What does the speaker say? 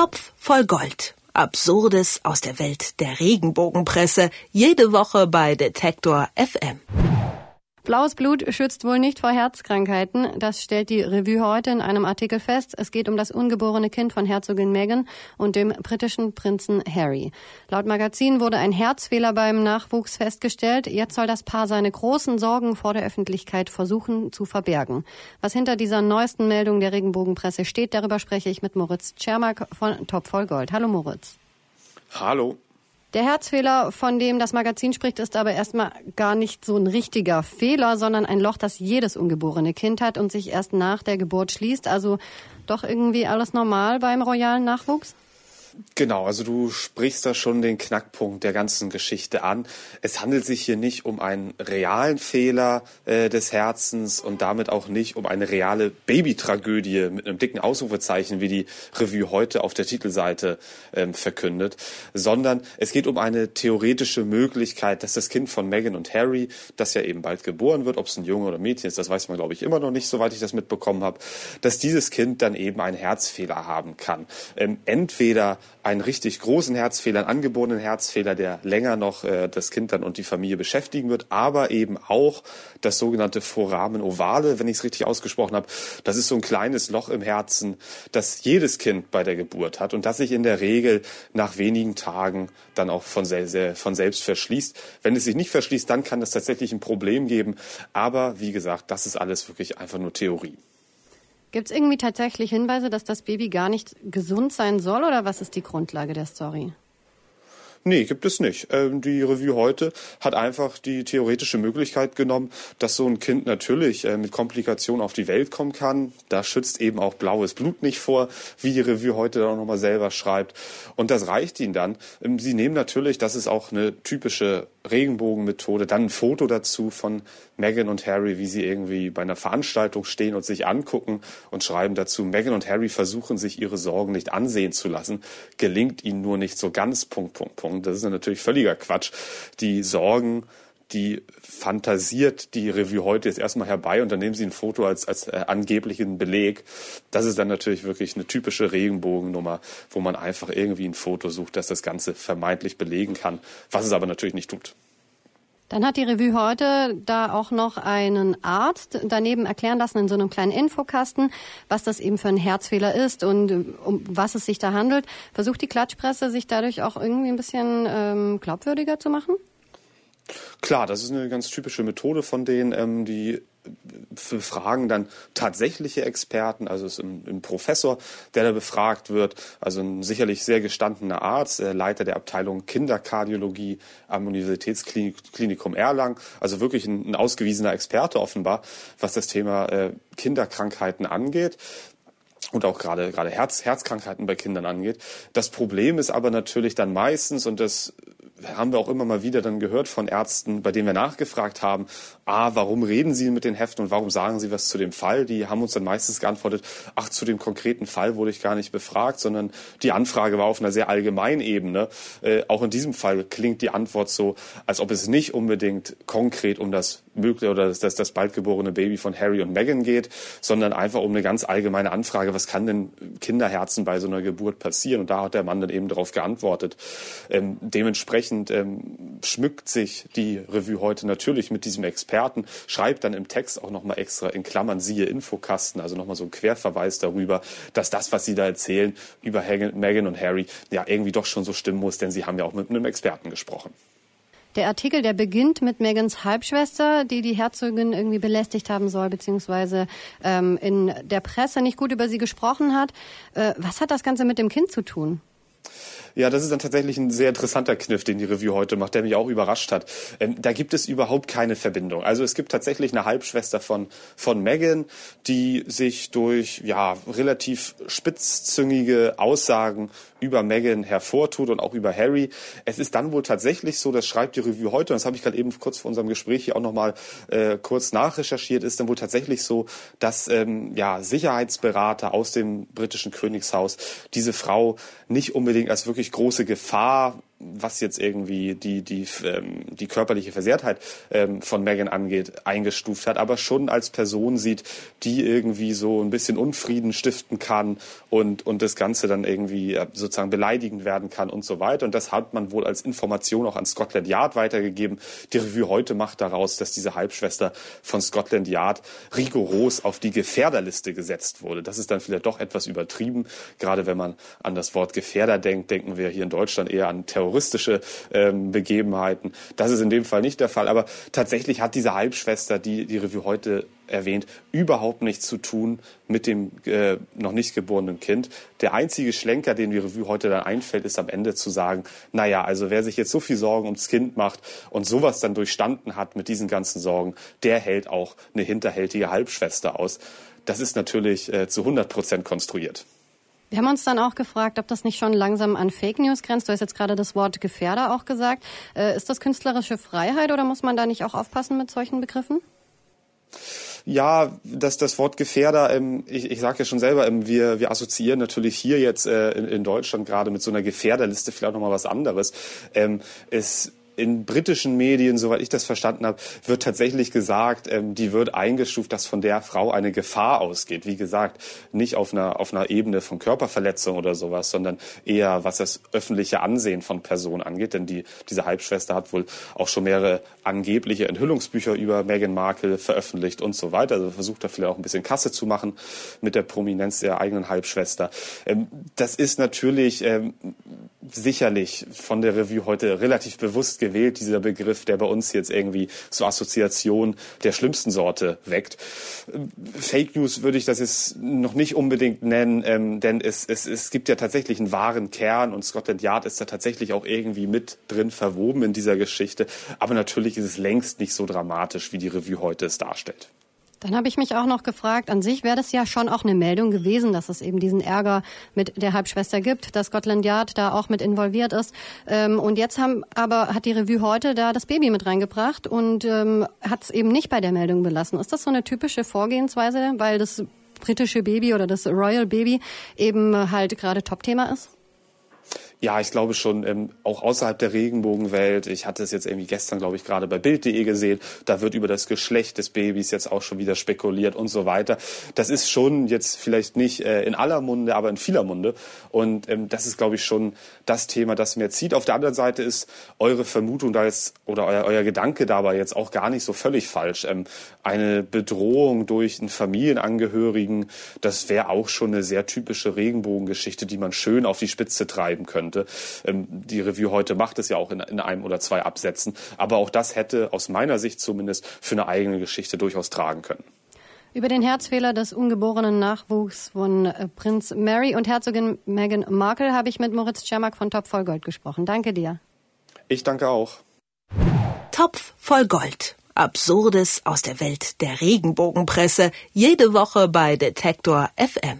Topf voll Gold. Absurdes aus der Welt der Regenbogenpresse. Jede Woche bei Detektor FM. Blaues Blut schützt wohl nicht vor Herzkrankheiten. Das stellt die Revue heute in einem Artikel fest. Es geht um das ungeborene Kind von Herzogin Meghan und dem britischen Prinzen Harry. Laut Magazin wurde ein Herzfehler beim Nachwuchs festgestellt. Jetzt soll das Paar seine großen Sorgen vor der Öffentlichkeit versuchen zu verbergen. Was hinter dieser neuesten Meldung der Regenbogenpresse steht, darüber spreche ich mit Moritz Czermak von Top voll Gold. Hallo Moritz. Hallo. Der Herzfehler, von dem das Magazin spricht, ist aber erstmal gar nicht so ein richtiger Fehler, sondern ein Loch, das jedes ungeborene Kind hat und sich erst nach der Geburt schließt. Also doch irgendwie alles normal beim royalen Nachwuchs? Genau, also du sprichst da schon den Knackpunkt der ganzen Geschichte an. Es handelt sich hier nicht um einen realen Fehler äh, des Herzens und damit auch nicht um eine reale Babytragödie mit einem dicken Ausrufezeichen, wie die Revue heute auf der Titelseite ähm, verkündet, sondern es geht um eine theoretische Möglichkeit, dass das Kind von Meghan und Harry, das ja eben bald geboren wird, ob es ein Junge oder ein Mädchen ist, das weiß man glaube ich immer noch nicht, soweit ich das mitbekommen habe, dass dieses Kind dann eben einen Herzfehler haben kann. Ähm, entweder einen richtig großen Herzfehler, einen angeborenen Herzfehler, der länger noch äh, das Kind dann und die Familie beschäftigen wird, aber eben auch das sogenannte Foramen ovale, wenn ich es richtig ausgesprochen habe. Das ist so ein kleines Loch im Herzen, das jedes Kind bei der Geburt hat und das sich in der Regel nach wenigen Tagen dann auch von, sel von selbst verschließt. Wenn es sich nicht verschließt, dann kann es tatsächlich ein Problem geben. Aber wie gesagt, das ist alles wirklich einfach nur Theorie. Gibt es irgendwie tatsächlich Hinweise, dass das Baby gar nicht gesund sein soll oder was ist die Grundlage der Story? Nee, gibt es nicht. Ähm, die Revue heute hat einfach die theoretische Möglichkeit genommen, dass so ein Kind natürlich äh, mit Komplikationen auf die Welt kommen kann. Da schützt eben auch blaues Blut nicht vor, wie die Revue heute auch nochmal selber schreibt. Und das reicht ihnen dann. Ähm, sie nehmen natürlich, das ist auch eine typische Regenbogenmethode, dann ein Foto dazu von Meghan und Harry, wie sie irgendwie bei einer Veranstaltung stehen und sich angucken und schreiben dazu, Meghan und Harry versuchen sich ihre Sorgen nicht ansehen zu lassen, gelingt ihnen nur nicht so ganz, Punkt, Punkt, Punkt. Sorgen. Das ist natürlich völliger Quatsch. Die Sorgen, die fantasiert die Revue heute jetzt erstmal herbei und dann nehmen sie ein Foto als, als äh, angeblichen Beleg. Das ist dann natürlich wirklich eine typische Regenbogennummer, wo man einfach irgendwie ein Foto sucht, das das Ganze vermeintlich belegen kann, was es aber natürlich nicht tut. Dann hat die Revue heute da auch noch einen Arzt daneben erklären lassen in so einem kleinen Infokasten, was das eben für ein Herzfehler ist und um was es sich da handelt. Versucht die Klatschpresse sich dadurch auch irgendwie ein bisschen ähm, glaubwürdiger zu machen? Klar, das ist eine ganz typische Methode von denen, ähm, die befragen dann tatsächliche Experten, also es ist ein, ein, Professor, der da befragt wird, also ein sicherlich sehr gestandener Arzt, äh, Leiter der Abteilung Kinderkardiologie am Universitätsklinikum Erlangen, also wirklich ein, ein ausgewiesener Experte offenbar, was das Thema äh, Kinderkrankheiten angeht und auch gerade gerade Herz, Herzkrankheiten bei Kindern angeht. Das Problem ist aber natürlich dann meistens, und das haben wir auch immer mal wieder dann gehört von Ärzten, bei denen wir nachgefragt haben, ah, warum reden Sie mit den Heften und warum sagen Sie was zu dem Fall? Die haben uns dann meistens geantwortet, ach, zu dem konkreten Fall wurde ich gar nicht befragt, sondern die Anfrage war auf einer sehr allgemeinen Ebene. Äh, auch in diesem Fall klingt die Antwort so, als ob es nicht unbedingt konkret um das mögliche oder das, das bald geborene Baby von Harry und Meghan geht, sondern einfach um eine ganz allgemeine Anfrage, was kann denn Kinderherzen bei so einer Geburt passieren? Und da hat der Mann dann eben darauf geantwortet. Ähm, dementsprechend ähm, schmückt sich die Revue heute natürlich mit diesem Experten, schreibt dann im Text auch nochmal extra in Klammern siehe Infokasten, also nochmal so ein Querverweis darüber, dass das, was sie da erzählen über Meghan und Harry, ja irgendwie doch schon so stimmen muss, denn sie haben ja auch mit einem Experten gesprochen. Der Artikel, der beginnt mit Megans Halbschwester, die die Herzogin irgendwie belästigt haben soll, beziehungsweise ähm, in der Presse nicht gut über sie gesprochen hat. Äh, was hat das Ganze mit dem Kind zu tun? Ja, das ist dann tatsächlich ein sehr interessanter Kniff, den die Review heute macht, der mich auch überrascht hat. Ähm, da gibt es überhaupt keine Verbindung. Also es gibt tatsächlich eine Halbschwester von, von Megan, die sich durch ja, relativ spitzzüngige Aussagen über Megan hervortut und auch über Harry. Es ist dann wohl tatsächlich so, das schreibt die Review heute, und das habe ich gerade eben kurz vor unserem Gespräch hier auch nochmal äh, kurz nachrecherchiert, ist dann wohl tatsächlich so, dass ähm, ja, Sicherheitsberater aus dem britischen Königshaus diese Frau nicht unbedingt als wirklich große Gefahr was jetzt irgendwie die, die, ähm, die körperliche Versehrtheit ähm, von Megan angeht, eingestuft hat, aber schon als Person sieht, die irgendwie so ein bisschen Unfrieden stiften kann und, und das Ganze dann irgendwie äh, sozusagen beleidigend werden kann und so weiter. Und das hat man wohl als Information auch an Scotland Yard weitergegeben. Die Revue heute macht daraus, dass diese Halbschwester von Scotland Yard rigoros auf die Gefährderliste gesetzt wurde. Das ist dann vielleicht doch etwas übertrieben. Gerade wenn man an das Wort Gefährder denkt, denken wir hier in Deutschland eher an terroristische ähm, Begebenheiten. Das ist in dem Fall nicht der Fall. Aber tatsächlich hat diese Halbschwester, die die Revue heute erwähnt, überhaupt nichts zu tun mit dem äh, noch nicht geborenen Kind. Der einzige Schlenker, den die Revue heute dann einfällt, ist am Ende zu sagen, naja, also wer sich jetzt so viel Sorgen ums Kind macht und sowas dann durchstanden hat mit diesen ganzen Sorgen, der hält auch eine hinterhältige Halbschwester aus. Das ist natürlich äh, zu 100 Prozent konstruiert. Wir haben uns dann auch gefragt, ob das nicht schon langsam an Fake News grenzt. Du hast jetzt gerade das Wort Gefährder auch gesagt. Äh, ist das künstlerische Freiheit oder muss man da nicht auch aufpassen mit solchen Begriffen? Ja, das, das Wort Gefährder, ähm, ich, ich sage ja schon selber, ähm, wir, wir assoziieren natürlich hier jetzt äh, in, in Deutschland gerade mit so einer Gefährderliste vielleicht nochmal was anderes. Ähm, es in britischen Medien, soweit ich das verstanden habe, wird tatsächlich gesagt, ähm, die wird eingestuft, dass von der Frau eine Gefahr ausgeht. Wie gesagt, nicht auf einer, auf einer Ebene von Körperverletzung oder sowas, sondern eher was das öffentliche Ansehen von Personen angeht. Denn die, diese Halbschwester hat wohl auch schon mehrere angebliche Enthüllungsbücher über Meghan Markle veröffentlicht und so weiter. Also versucht da vielleicht auch ein bisschen Kasse zu machen mit der Prominenz der eigenen Halbschwester. Ähm, das ist natürlich ähm, sicherlich von der Revue heute relativ bewusst gewählt, dieser Begriff, der bei uns jetzt irgendwie so Assoziation der schlimmsten Sorte weckt. Fake News würde ich das jetzt noch nicht unbedingt nennen, ähm, denn es, es, es gibt ja tatsächlich einen wahren Kern und Scotland Yard ist da tatsächlich auch irgendwie mit drin verwoben in dieser Geschichte. Aber natürlich ist es längst nicht so dramatisch, wie die Revue heute es darstellt. Dann habe ich mich auch noch gefragt, an sich wäre das ja schon auch eine Meldung gewesen, dass es eben diesen Ärger mit der Halbschwester gibt, dass Scotland Yard da auch mit involviert ist. Ähm, und jetzt haben aber hat die Revue heute da das Baby mit reingebracht und ähm, hat es eben nicht bei der Meldung belassen. Ist das so eine typische Vorgehensweise, weil das britische Baby oder das Royal Baby eben halt gerade Topthema ist? Ja, ich glaube schon, ähm, auch außerhalb der Regenbogenwelt. Ich hatte es jetzt irgendwie gestern, glaube ich, gerade bei Bild.de gesehen. Da wird über das Geschlecht des Babys jetzt auch schon wieder spekuliert und so weiter. Das ist schon jetzt vielleicht nicht äh, in aller Munde, aber in vieler Munde. Und ähm, das ist, glaube ich, schon das Thema, das mir zieht. Auf der anderen Seite ist eure Vermutung da jetzt oder euer, euer Gedanke dabei jetzt auch gar nicht so völlig falsch. Ähm, eine Bedrohung durch einen Familienangehörigen, das wäre auch schon eine sehr typische Regenbogengeschichte, die man schön auf die Spitze treiben könnte könnte. Ähm, die Revue heute macht es ja auch in, in einem oder zwei Absätzen. Aber auch das hätte aus meiner Sicht zumindest für eine eigene Geschichte durchaus tragen können. Über den Herzfehler des ungeborenen Nachwuchs von äh, Prinz Mary und Herzogin Meghan Markle habe ich mit Moritz Czermak von Topf voll Gold gesprochen. Danke dir. Ich danke auch. Topf voll Gold. Absurdes aus der Welt der Regenbogenpresse. Jede Woche bei Detektor FM.